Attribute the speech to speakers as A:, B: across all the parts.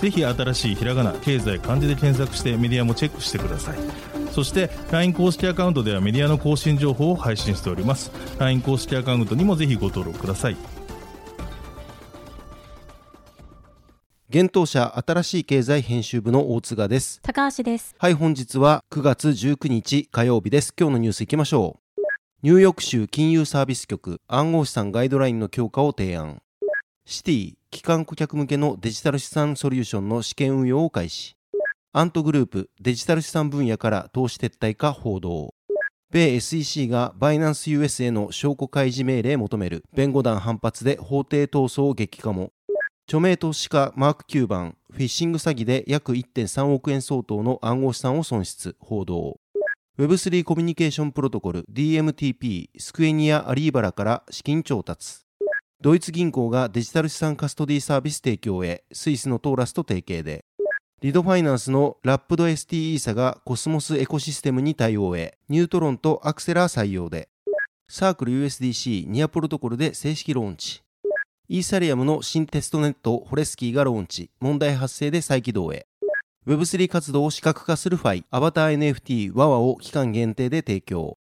A: ぜひ新しいひらがな経済漢字で検索してメディアもチェックしてください。そして LINE 公式アカウントではメディアの更新情報を配信しております。LINE 公式アカウントにもぜひご登録ください。
B: 現当社新しい経済編集部の大津賀です。
C: 高橋です。
B: はい本日は9月19日火曜日です。今日のニュースいきましょう。ニューヨーク州金融サービス局暗号資産ガイドラインの強化を提案。シティ機関顧客向けのデジタル資産ソリューションの試験運用を開始。アントグループデジタル資産分野から投資撤退か報道。米 SEC がバイナンス US への証拠開示命令求める。弁護団反発で法廷闘争激化も。著名投資家マーク9番フィッシング詐欺で約1.3億円相当の暗号資産を損失。報道。Web3 コミュニケーションプロトコル DMTP スクエニア・アリーバラから資金調達。ドイツ銀行がデジタル資産カストディサービス提供へスイスのトーラスと提携でリドファイナンスのラップド ST イーサがコスモスエコシステムに対応へ、ニュートロンとアクセラー採用で、サークル USDC ニアプロトコルで正式ローンチ。イーサリアムの新テストネットホレスキーがローンチ、問題発生で再起動へ。Web3 活動を視覚化するファイ、アバター NFT ワワを期間限定で提供。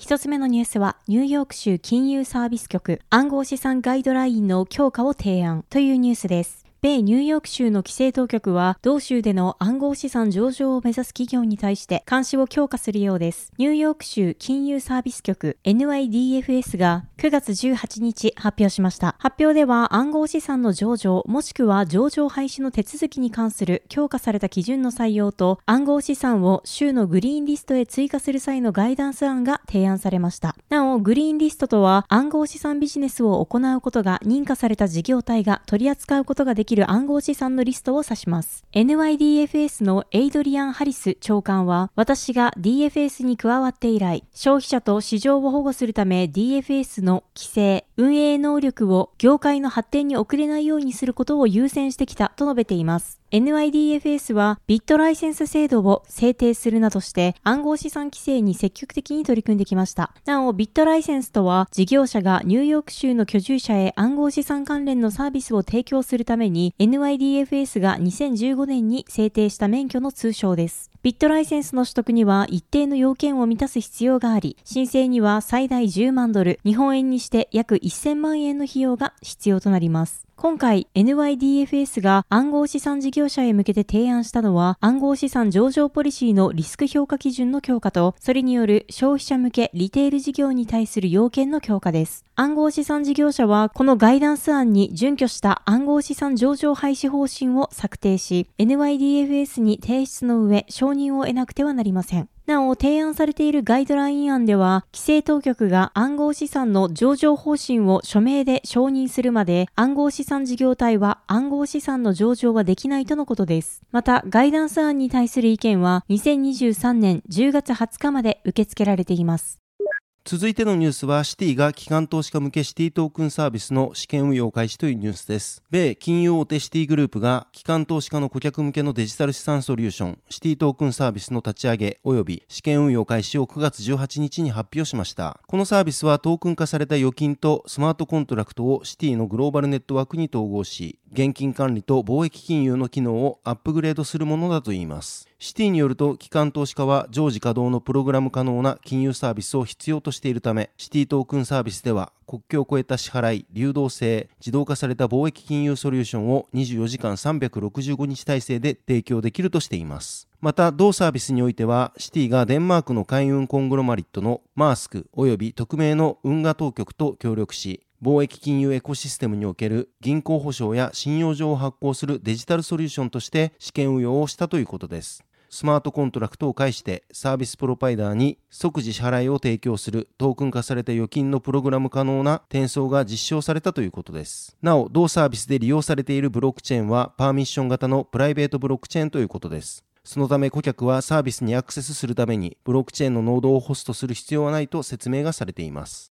C: 一つ目のニュースは、ニューヨーク州金融サービス局暗号資産ガイドラインの強化を提案というニュースです。米ニューヨーク州の規制当局は、同州での暗号資産上場を目指す企業に対して監視を強化するようです。ニューヨーク州金融サービス局 NYDFS が9月18日発表しました。発表では暗号資産の上場もしくは上場廃止の手続きに関する強化された基準の採用と暗号資産を州のグリーンリストへ追加する際のガイダンス案が提案されました。なお、グリーンリストとは暗号資産ビジネスを行うことが認可された事業体が取り扱うことができる暗号資産のリストを指します。NYDFS のエイドリアン・ハリス長官は私が DFS に加わって以来、消費者と市場を保護するため DFS の規制、運営能力を業界の発展に遅れないようにすることを優先してきたと述べています。NYDFS はビットライセンス制度を制定するなどして暗号資産規制に積極的に取り組んできました。なお、ビットライセンスとは事業者がニューヨーク州の居住者へ暗号資産関連のサービスを提供するために NYDFS が2015年に制定した免許の通称です。ビットライセンスの取得には一定の要件を満たす必要があり、申請には最大10万ドル、日本円にして約1000万円の費用が必要となります。今回 NYDFS が暗号資産事業者へ向けて提案したのは暗号資産上場ポリシーのリスク評価基準の強化とそれによる消費者向けリテール事業に対する要件の強化です。暗号資産事業者はこのガイダンス案に準拠した暗号資産上場廃止方針を策定し NYDFS に提出の上承承認を得なくてはなりません。なお、提案されているガイドライン案では、規制当局が暗号資産の上場方針を書面で承認するまで、暗号資産事業体は暗号資産の上場はできないとのことです。また、ガイダンス案に対する意見は、2023年10月20日まで受け付けられています。
B: 続いてのニュースは、シティが機関投資家向けシティトークンサービスの試験運用開始というニュースです。米金融大手シティグループが機関投資家の顧客向けのデジタル資産ソリューション、シティトークンサービスの立ち上げ及び試験運用開始を9月18日に発表しました。このサービスはトークン化された預金とスマートコントラクトをシティのグローバルネットワークに統合し、現金管理と貿易金融の機能をアップグレードするものだといいます。シティによると、機関投資家は常時稼働のプログラム可能な金融サービスを必要としているため、シティトークンサービスでは、国境を越えた支払い、流動性、自動化された貿易金融ソリューションを24時間365日体制で提供できるとしています。また、同サービスにおいては、シティがデンマークの海運コングロマリットのマースク及び匿名の運河当局と協力し、貿易金融エコシステムにおける銀行保証や信用状を発行するデジタルソリューションとして試験運用をしたということです。スマートコントラクトを介してサービスプロバイダーに即時支払いを提供するトークン化された預金のプログラム可能な転送が実証されたということです。なお、同サービスで利用されているブロックチェーンはパーミッション型のプライベートブロックチェーンということです。そのため顧客はサービスにアクセスするためにブロックチェーンのノードをホストする必要はないと説明がされています。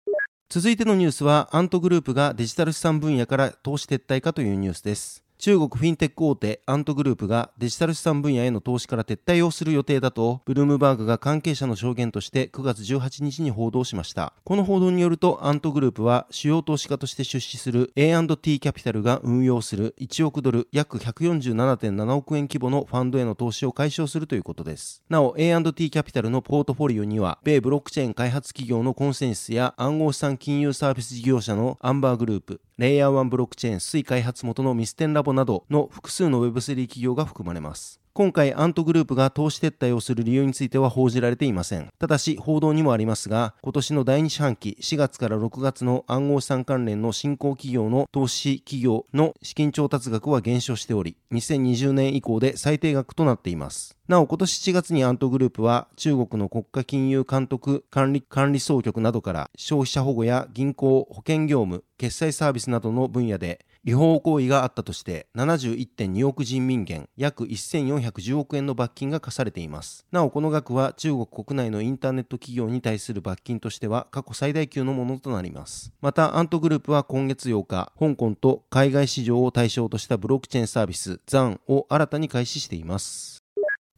B: 続いてのニュースは、アントグループがデジタル資産分野から投資撤退かというニュースです。中国フィンテック大手アントグループがデジタル資産分野への投資から撤退をする予定だと、ブルームバーグが関係者の証言として9月18日に報道しました。この報道によると、アントグループは主要投資家として出資する A&T キャピタルが運用する1億ドル約147.7億円規模のファンドへの投資を解消するということです。なお、A&T キャピタルのポートフォリオには、米ブロックチェーン開発企業のコンセンスや暗号資産金融サービス事業者のアンバーグループ、レイヤー1ブロックチェーン水開発元のミステンラボなどの複数の Web3 企業が含まれます。今回アントグループが投資撤退をする理由については報じられていません。ただし報道にもありますが、今年の第2四半期4月から6月の暗号資産関連の新興企業の投資企業の資金調達額は減少しており、2020年以降で最低額となっています。なお、今年7月にアントグループは中国の国家金融監督管理管理総局などから消費者保護や銀行、保険業務、決済サービスなどの分野で違法行為があったとして71.2億人民元約1410億円の罰金が課されています。なおこの額は中国国内のインターネット企業に対する罰金としては過去最大級のものとなります。またアントグループは今月8日香港と海外市場を対象としたブロックチェーンサービスザンを新たに開始しています。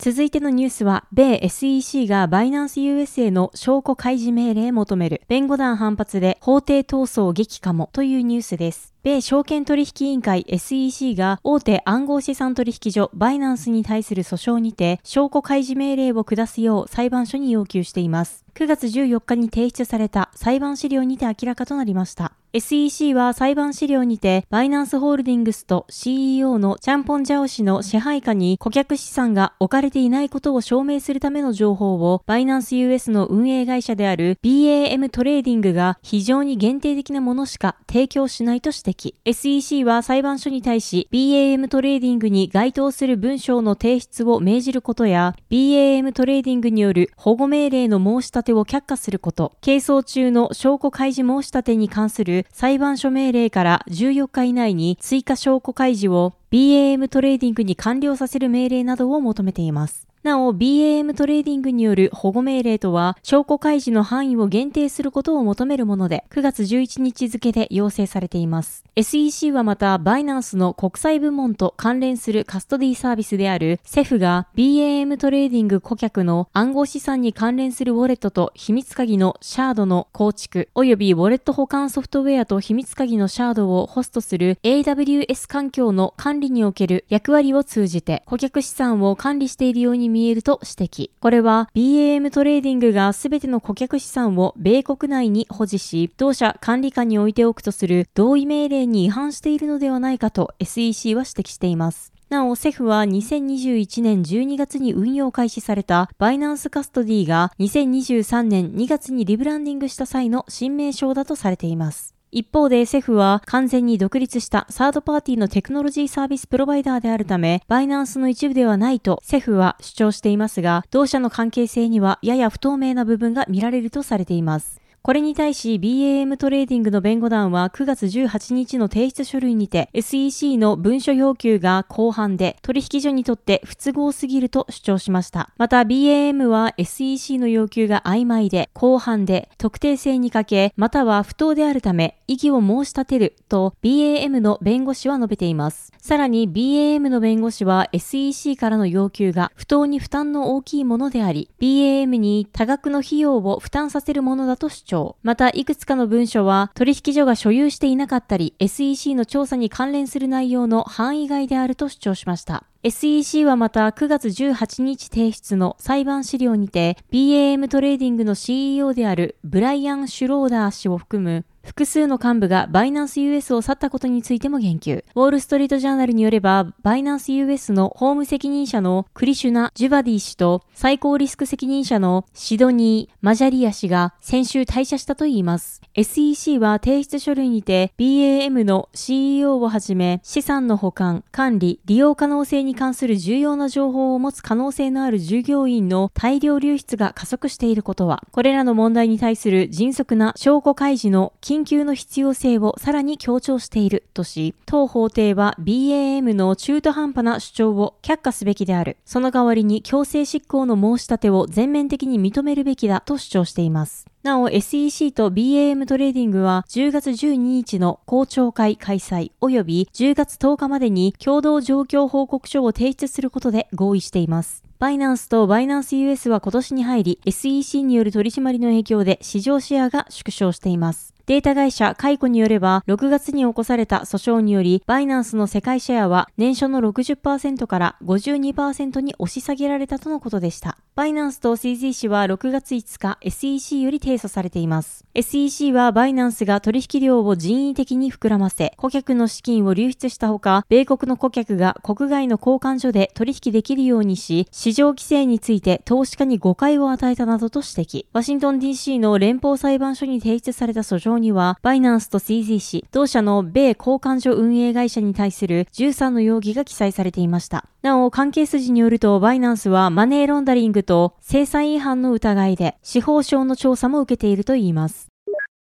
C: 続いてのニュースは、米 SEC がバイナンス USA の証拠開示命令求める、弁護団反発で法廷闘争激化もというニュースです。米証券取引委員会 SEC が大手暗号資産取引所バイナンスに対する訴訟にて証拠開示命令を下すよう裁判所に要求しています。9月14日に提出された裁判資料にて明らかとなりました。SEC は裁判資料にて、バイナンスホールディングスと CEO のチャンポンジャオ氏の支配下に顧客資産が置かれていないことを証明するための情報を、バイナンス US の運営会社である BAM トレーディングが非常に限定的なものしか提供しないと指摘。SEC は裁判所に対し、BAM トレーディングに該当する文章の提出を命じることや、BAM トレーディングによる保護命令の申し立てを却下すること、係争中の証拠開示申し立てに関する裁判所命令から14日以内に追加証拠開示を BAM トレーディングに完了させる命令などを求めています。なお、BAM トレーディングによる保護命令とは、証拠開示の範囲を限定することを求めるもので、9月11日付で要請されています。SEC はまた、バイナンスの国際部門と関連するカストディサービスである、 Ceffu が BAM トレーディング顧客の暗号資産に関連するウォレットと秘密鍵のシャードの構築、及びウォレット保管ソフトウェアと秘密鍵のシャードをホストする AWS 環境の管理における役割を通じて、顧客資産を管理しているように見えると指摘。これは BAM トレーディングがすべての顧客資産を米国内に保持し、同社管理下に置いておくとする同意命令に違反しているのではないかと SEC は指摘しています。なお、 Ceffu は2021年12月に運用開始されたバイナンスカストディが2023年2月にリブランディングした際の新名称だとされています。一方で Ceffu は完全に独立したサードパーティーのテクノロジーサービスプロバイダーであるため、バイナンスの一部ではないと Ceffu は主張していますが、同社の関係性にはやや不透明な部分が見られるとされています。これに対し BAM トレーディングの弁護団は9月18日の提出書類にて SEC の文書要求が広範で取引所にとって不都合すぎると主張しました。また BAM は SEC の要求が曖昧で広範で特定性に欠けまたは不当であるため異議を申し立てると BAM の弁護士は述べています。さらに BAM の弁護士は SEC からの要求が不当に負担の大きいものであり BAM に多額の費用を負担させるものだと主張また、いくつかの文書は取引所が所有していなかったり、SEC の調査に関連する内容の範囲外であると主張しました。SEC はまた9月18日提出の裁判資料にて BAM トレーディングの CEO であるブライアン・シュローダー氏を含む複数の幹部がバイナンス US を去ったことについても言及。ウォールストリートジャーナルによれば、バイナンス US の法務責任者のクリシュナ・ジュバディ氏と最高リスク責任者のシドニー・マジャリア氏が先週退社したといいます。SEC は提出書類にて BAM の CEO をはじめ資産の保管、管理、利用可能性に関する重要な情報を持つ可能性のある従業員の大量流出が加速していることは、これらの問題に対する迅速な証拠開示の機緊急の必要性をさらに強調しているとし、当法廷は BAM の中途半端な主張を却下すべきである。その代わりに強制執行の申し立てを全面的に認めるべきだと主張しています。なお SEC と BAM トレーディングは10月12日の公聴会開催及び10月10日までに共同状況報告書を提出することで合意しています。バイナンスとバイナンス US は今年に入り SEC による取締りの影響で市場シェアが縮小しています。データ会社 Kaiko によれば、6月に起こされた訴訟により、バイナンスの世界シェアは年初の60%から52%に押し下げられたとのことでした。バイナンスと CZ 氏は6月5日 SEC より提訴されています。SEC はバイナンスが取引量を人為的に膨らませ、顧客の資金を流出したほか、米国の顧客が国外の交換所で取引できるようにし、市場規制について投資家に誤解を与えたなどと指摘。ワシントン DC の連邦裁判所に提出された訴訟状には、バイナンスと CZ 氏、同社の米交換所運営会社に対する13の容疑が記載されていました。なお、関係筋によると、バイナンスはマネーロンダリングと制裁違反の疑いで、司法省の調査も受けているといいます。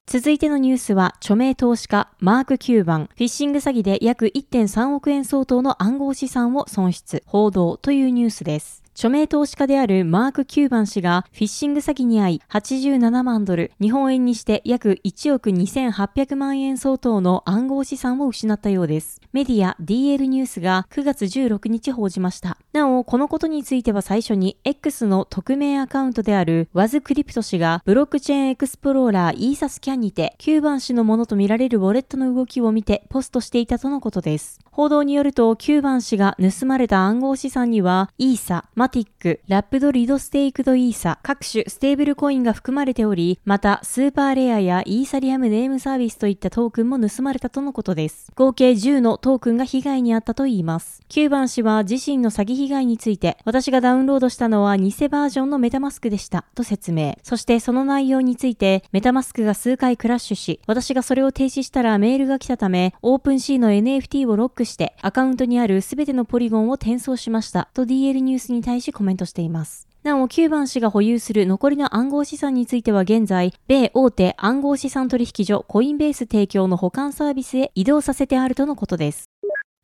C: 続いてのニュースは、著名投資家、マーク・キューバン、フィッシング詐欺で約1.3億円相当の暗号資産を損失、報道というニュースです。著名投資家であるマーク・キューバン氏がフィッシング詐欺に遭い87万ドル、日本円にして約1億2800万円相当の暗号資産を失ったようです。メディア DL ニュースが9月16日報じました。なお、このことについては最初に X の匿名アカウントであるワズクリプト氏がブロックチェーンエクスプローラーイーサスキャンにてキューバン氏のものとみられるウォレットの動きを見てポストしていたとのことです。報道によると、キューバン氏が盗まれた暗号資産には、イーサ、マティック、ラップドリドステークドイーサ、各種ステーブルコインが含まれており、また、スーパーレアやイーサリアムネームサービスといったトークンも盗まれたとのことです。合計10のトークンが被害に遭ったといいます。キューバン氏は自身の詐欺被害について、私がダウンロードしたのは偽バージョンのメタマスクでした、と説明。そしてその内容について、メタマスクが数回クラッシュし、私がそれを停止したらメールが来たため、 OpenSea の NFT をロックして、アカウントにあるすべてのポリゴンを転送しましたと DL ニュースに対しコメントしています。なお、キューバン氏が保有する残りの暗号資産については現在、米大手暗号資産取引所コインベース提供の保管サービスへ移動させてあるとのことです。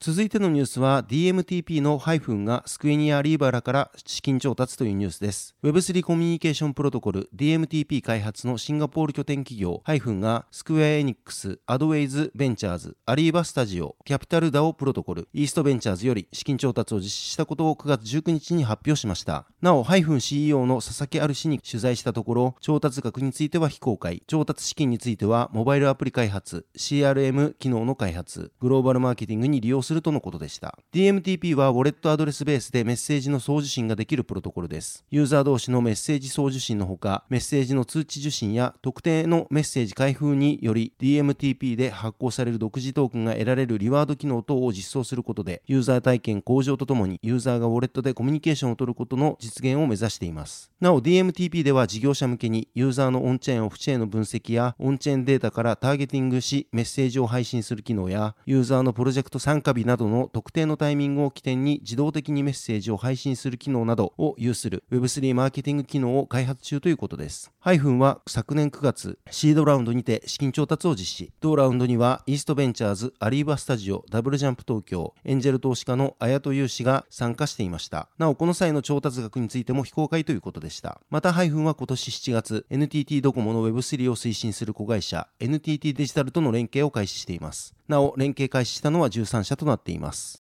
B: 続いてのニュースは DMTP のハイフンがスクエニ、アリーバらから資金調達というニュースです。Web3 コミュニケーションプロトコル DMTP 開発のシンガポール拠点企業ハイフンがスクエア・エニックス、アドウェイズ・ベンチャーズ、アリーバ・スタジオ、キャピタル・ダオ・プロトコル、イースト・ベンチャーズより資金調達を実施したことを9月19日に発表しました。なお、ハイフン CEO の佐々木ある氏に取材したところ、調達額については非公開、調達資金についてはモバイルアプリ開発、CRM 機能の開発、グローバルマーケティングに利用するするとのことでした。。DMTP はウォレットアドレスベースでメッセージの送受信ができるプロトコルです。ユーザー同士のメッセージ送受信のほか、メッセージの通知受信や特定のメッセージ開封により DMTP で発行される独自トークンが得られるリワード機能等を実装することで、ユーザー体験向上とともにユーザーがウォレットでコミュニケーションを取ることの実現を目指しています。なお DMTP では事業者向けにユーザーのオンチェーンオフチェーンの分析やオンチェーンデータからターゲティングしメッセージを配信する機能やユーザーのプロジェクト参加日などの特定のタイミングを起点に自動的にメッセージを配信する機能などを有する Web3 マーケティング機能を開発中ということです。ハイフンは昨年9月、シードラウンドにて資金調達を実施。同ラウンドにはイーストベンチャーズ、アリーバスタジオ、ダブルジャンプ東京、エンジェル投資家の綾戸優氏が参加していました。なお、この際の調達額についても非公開ということでした。また、ハイフンは今年7月、NTT ドコモの Web3 を推進する子会社、NTT デジタルとの連携を開始しています。なお、連携開始したのは13社となっています。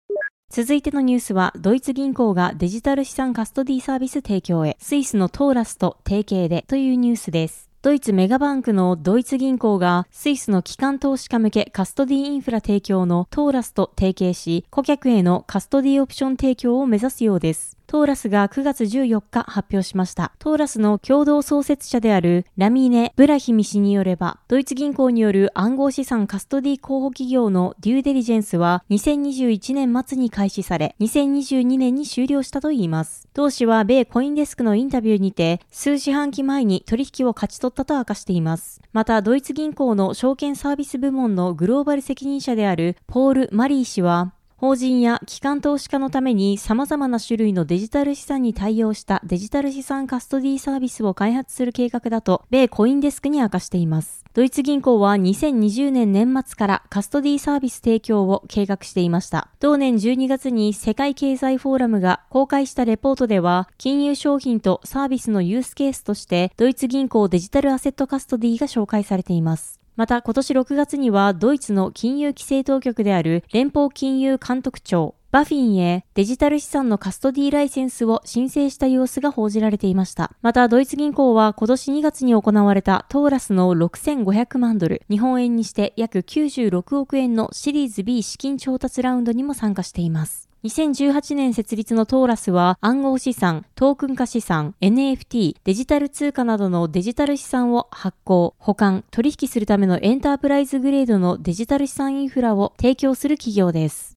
C: 続いてのニュースは、ドイツ銀行がデジタル資産カストディサービス提供へ、スイスのトーラスと提携でというニュースです。ドイツメガバンクのドイツ銀行がスイスの機関投資家向けカストディインフラ提供のトーラスと提携し、顧客へのカストディオプション提供を目指すようです。トーラスが9月14日発表しました。トーラスの共同創設者であるラミーネ・ブラヒミ氏によれば、ドイツ銀行による暗号資産カストディ候補企業のデューデリジェンスは2021年末に開始され、2022年に終了したといいます。同氏は米コインデスクのインタビューにて、数四半期前に取引を勝ち取ったと明かしています。また、ドイツ銀行の証券サービス部門のグローバル責任者であるポール・マリー氏は、法人や機関投資家のために様々な種類のデジタル資産に対応したデジタル資産カストディサービスを開発する計画だと、米コインデスクに明かしています。ドイツ銀行は2020年年末からカストディサービス提供を計画していました。同年12月に世界経済フォーラムが公開したレポートでは、金融商品とサービスのユースケースとして、ドイツ銀行デジタルアセットカストディが紹介されています。また今年6月にはドイツの金融規制当局である連邦金融監督庁バフィンへデジタル資産のカストディライセンスを申請した様子が報じられていました。また、ドイツ銀行は今年2月に行われたトーラスの6500万ドル、日本円にして約96億円のシリーズ B 資金調達ラウンドにも参加しています。2018年設立のトーラスは暗号資産、トークン化資産、NFT、デジタル通貨などのデジタル資産を発行、保管、取引するためのエンタープライズグレードのデジタル資産インフラを提供する企業です。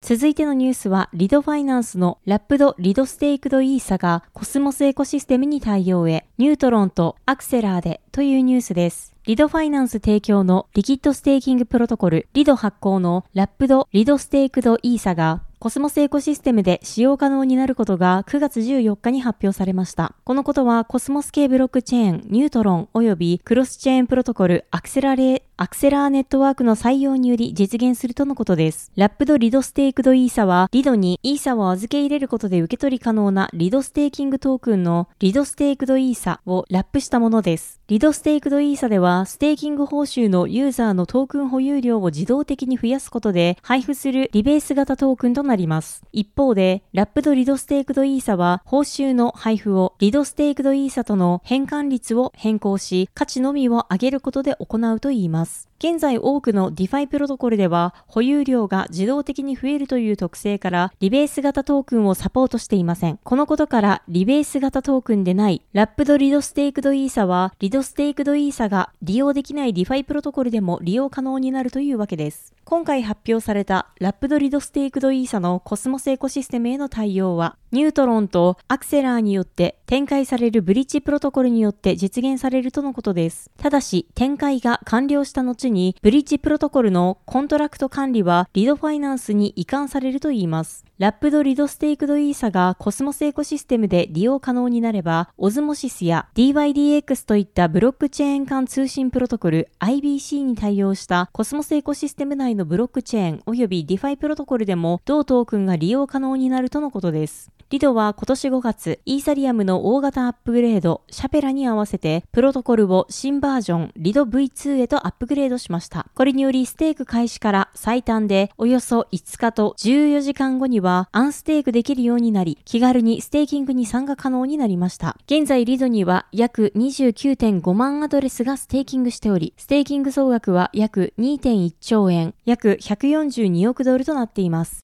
C: 続いてのニュースは、リドファイナンスのラップド・リドステークド・イーサがコスモスエコシステムに対応へ、ニュートロンとアクセラーでというニュースです。リドファイナンス提供のリキッドステーキングプロトコル、リド発行のラップド・リドステークド・イーサがコスモスエコシステムで使用可能になることが9月14日に発表されました。このことはコスモス系ブロックチェーン、ニュートロン及びクロスチェーンプロトコル、アクセラレーアクセラーネットワークの採用により実現するとのことです。ラップドリドステークドイーサは、リドにイーサを預け入れることで受け取り可能なリドステーキングトークンのリドステークドイーサをラップしたものです。リドステークドイーサでは、ステーキング報酬のユーザーのトークン保有量を自動的に増やすことで配布するリベース型トークンとなります。一方で、ラップドリドステークドイーサは、報酬の配布をリドステークドイーサとの変換率を変更し、価値のみを上げることで行うといいます。ます。現在多くの DeFi プロトコルでは保有量が自動的に増えるという特性からリベース型トークンをサポートしていません。このことからリベース型トークンでないラップドリドステークドイーサはリドステークドイーサが利用できない DeFi プロトコルでも利用可能になるというわけです。今回発表されたラップドリドステークドイーサのコスモスエコシステムへの対応は、ニュートロンとアクセラーによって展開されるブリッジプロトコルによって実現されるとのことです。ただし、展開が完了した後に、ブリッジプロトコルのコントラクト管理はリドファイナンスに移管されるといいます。ラップドリドステークドイーサがコスモスエコシステムで利用可能になれば、オズモシスや DYDX といったブロックチェーン間通信プロトコル IBC に対応したコスモスエコシステム内のブロックチェーン及び DeFi プロトコルでも同トークンが利用可能になるとのことです。リドは今年5月、イーサリアムの大型アップグレード、シャペラに合わせて、プロトコルを新バージョン、リド V2 へとアップグレードしました。これにより、ステーク開始から最短で、およそ5日と14時間後には、アンステークできるようになり、気軽にステーキングに参加可能になりました。現在、リドには約29.5万アドレスがステーキングしており、ステーキング総額は約2.1兆円、約142億ドルとなっています。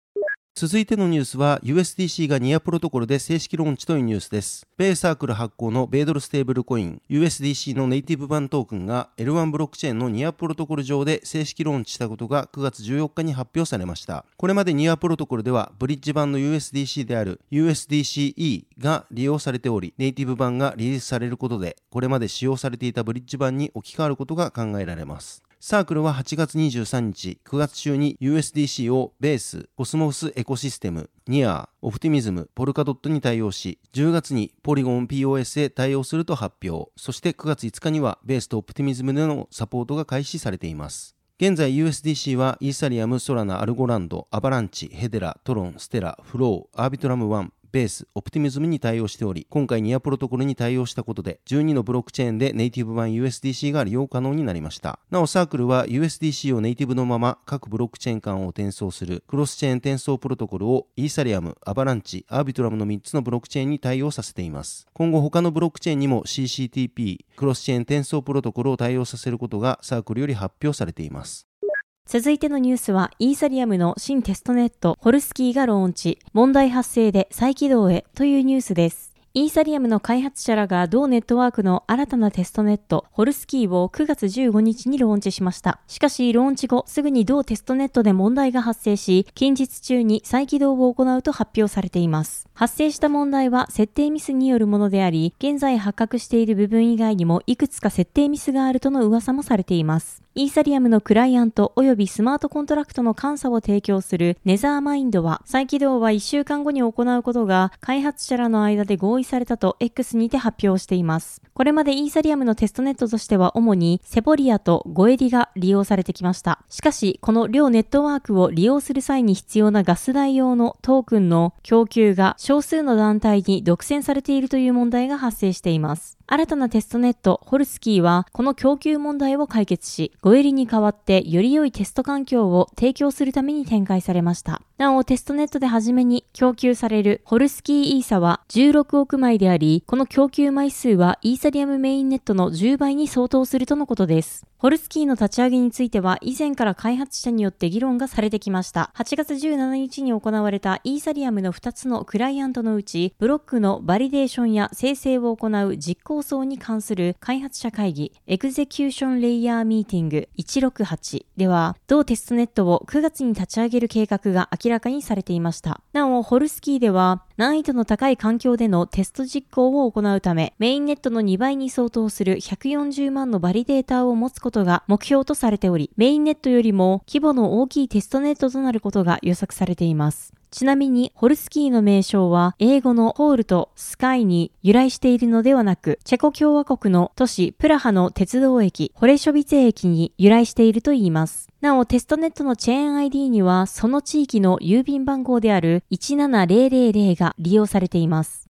B: 続いてのニュースは USDC がニアプロトコルで正式ローンチというニュースです。米サークル発行の米ドルステーブルコイン USDC のネイティブ版トークンが L1 ブロックチェーンのニアプロトコル上で正式ローンチしたことが9月14日に発表されました。これまでニアプロトコルではブリッジ版の USDC である USDCE が利用されており、ネイティブ版がリリースされることで、これまで使用されていたブリッジ版に置き換わることが考えられます。サークルは8月23日、9月中に USDC をベース、コスモスエコシステム、ニア、オプティミズム、ポルカドットに対応し、10月にポリゴン POS へ対応すると発表。そして9月5日にはベースとオプティミズムでのサポートが開始されています。現在 USDC はイーサリアム、ソラナ、アルゴランド、アバランチ、ヘデラ、トロン、ステラ、フロー、アービトラム1、ベース、オプティミズムに対応しており、今回ニアプロトコルに対応したことで、12のブロックチェーンでネイティブ版 USDC が利用可能になりました。なお、サークルは USDC をネイティブのまま各ブロックチェーン間を転送するクロスチェーン転送プロトコルをイーサリアム、アバランチ、アービトラムの3つのブロックチェーンに対応させています。今後他のブロックチェーンにも CCTP、クロスチェーン転送プロトコルを対応させることがサークルより発表されています。
C: 続いてのニュースは、イーサリアムの新テストネット、ホルスキーがローンチ、問題発生で再起動へというニュースです。イーサリアムの開発者らが同ネットワークの新たなテストネット、ホルスキーを9月15日にローンチしました。しかし、ローンチ後、すぐに同テストネットで問題が発生し、近日中に再起動を行うと発表されています。発生した問題は設定ミスによるものであり、現在発覚している部分以外にもいくつか設定ミスがあるとの噂もされています。イーサリアムのクライアント及びスマートコントラクトの監査を提供するネザーマインドは、再起動は1週間後に行うことが開発者らの間で合意されたと X にて発表しています。これまでイーサリアムのテストネットとしては主にセボリアとゴエディが利用されてきました。しかし、この両ネットワークを利用する際に必要なガス代用のトークンの供給が少数の団体に独占されているという問題が発生しています。新たなテストネット、ホルスキーは、この供給問題を解決し、ゴエリに代わってより良いテスト環境を提供するために展開されました。なお、テストネットで初めに供給されるホルスキーイーサは16億枚であり、この供給枚数はイーサリアムメインネットの10倍に相当するとのことです。ホルスキーの立ち上げについては以前から開発者によって議論がされてきました。8月17日に行われたイーサリアムの2つのクライアントのうち、ブロックのバリデーションや生成を行う実行層に関する開発者会議、エグゼキューションレイヤーミーティング168では、同テストネットを9月に立ち上げる計画が明らかにされていました。なお、ホルスキーでは、難易度の高い環境でのテスト実行を行うため、メインネットの2倍に相当する140万のバリデータを持つことが目標とされており、メインネットよりも規模の大きいテストネットとなることが予測されています。ちなみに、ホルスキーの名称は、英語のホールとスカイに由来しているのではなく、チェコ共和国の都市プラハの鉄道駅、ホレショビツェ駅に由来しているといいます。なお、テストネットのチェーン ID には、その地域の郵便番号である17000が利用されています。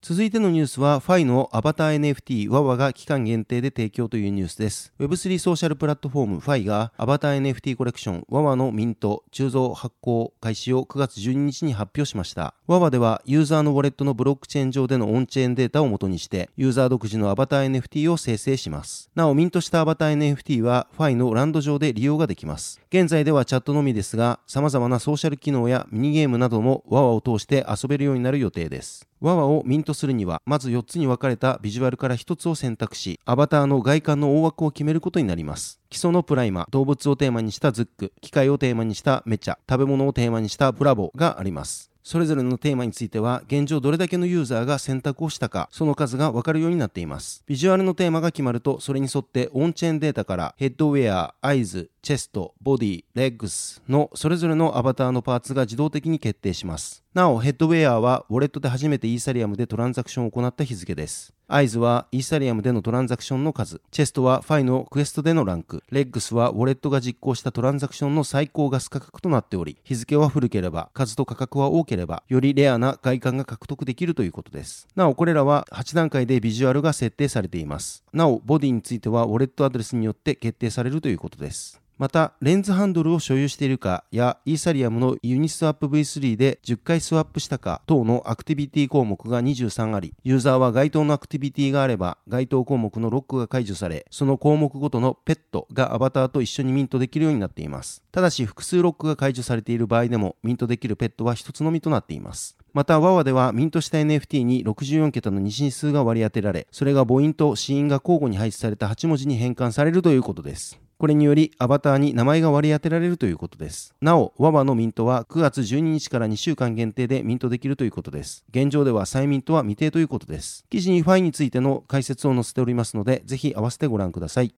B: 続いてのニュースは、ファイのアバター NFT ワワが期間限定で提供というニュースです。Web3 ソーシャルプラットフォームファイがアバター NFT コレクションワワのミント、鋳造発行開始を9月12日に発表しました。ワワではユーザーのウォレットのブロックチェーン上でのオンチェーンデータを元にしてユーザー独自のアバター NFT を生成します。なお、ミントしたアバター NFT はファイのランド上で利用ができます。現在ではチャットのみですが、様々なソーシャル機能やミニゲームなどもワワを通して遊べるようになる予定です。ワワをミントするには、まず4つに分かれたビジュアルから1つを選択し、アバターの外観の大枠を決めることになります。基礎のプライマ、動物をテーマにしたズック、機械をテーマにしたメチャ、食べ物をテーマにしたブラボがあります。それぞれのテーマについては、現状どれだけのユーザーが選択をしたか、その数が分かるようになっています。ビジュアルのテーマが決まると、それに沿ってオンチェーンデータからヘッドウェア、 Eyes、Chest、ボディ、 Legs のそれぞれのアバターのパーツが自動的に決定します。なお、ヘッドウェアはウォレットで初めてイーサリアムでトランザクションを行った日付です。 Eyes はイーサリアムでのトランザクションの数。 Chest はファイのクエストでのランク。 Legs はウォレットが実行したトランザクションの最高ガス価格となっており、日付は古ければ、数と価格は多ければ、よりレアな外観が獲得できるということです。なお、これらは8段階でビジュアルが設定されています。なお、ボディについてはウォレットアドレスによって決定されるということです。また、レンズハンドルを所有しているかや、イーサリアムのユニスワップ V3 で10回スワップしたか等のアクティビティ項目が23あり、ユーザーは該当のアクティビティがあれば、該当項目のロックが解除され、その項目ごとのペットがアバターと一緒にミントできるようになっています。ただし、複数ロックが解除されている場合でも、ミントできるペットは1つのみとなっています。また、ワワではミントした NFT に64桁の二進数が割り当てられ、それが母音と子音が交互に配置された8文字に変換されるということです。これによりアバターに名前が割り当てられるということです。なお、ワバのミントは9月12日から2週間限定でミントできるということです。現状では再ミントは未定ということです。記事にファイについての解説を載せておりますので、ぜひ合わせてご覧ください。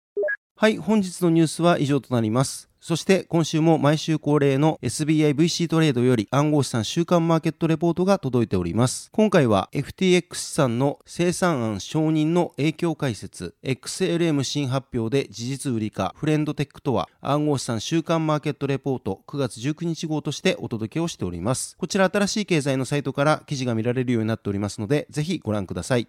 B: はい、本日のニュースは以上となります。そして今週も毎週恒例の SBIVC トレードより暗号資産週間マーケットレポートが届いております。今回は FTX 資産の生産案承認の影響解説、XLM 新発表で事実売りかフレンドテックとは暗号資産週間マーケットレポート9月19日号としてお届けをしております。こちら新しい経済のサイトから記事が見られるようになっておりますので、ぜひご覧ください。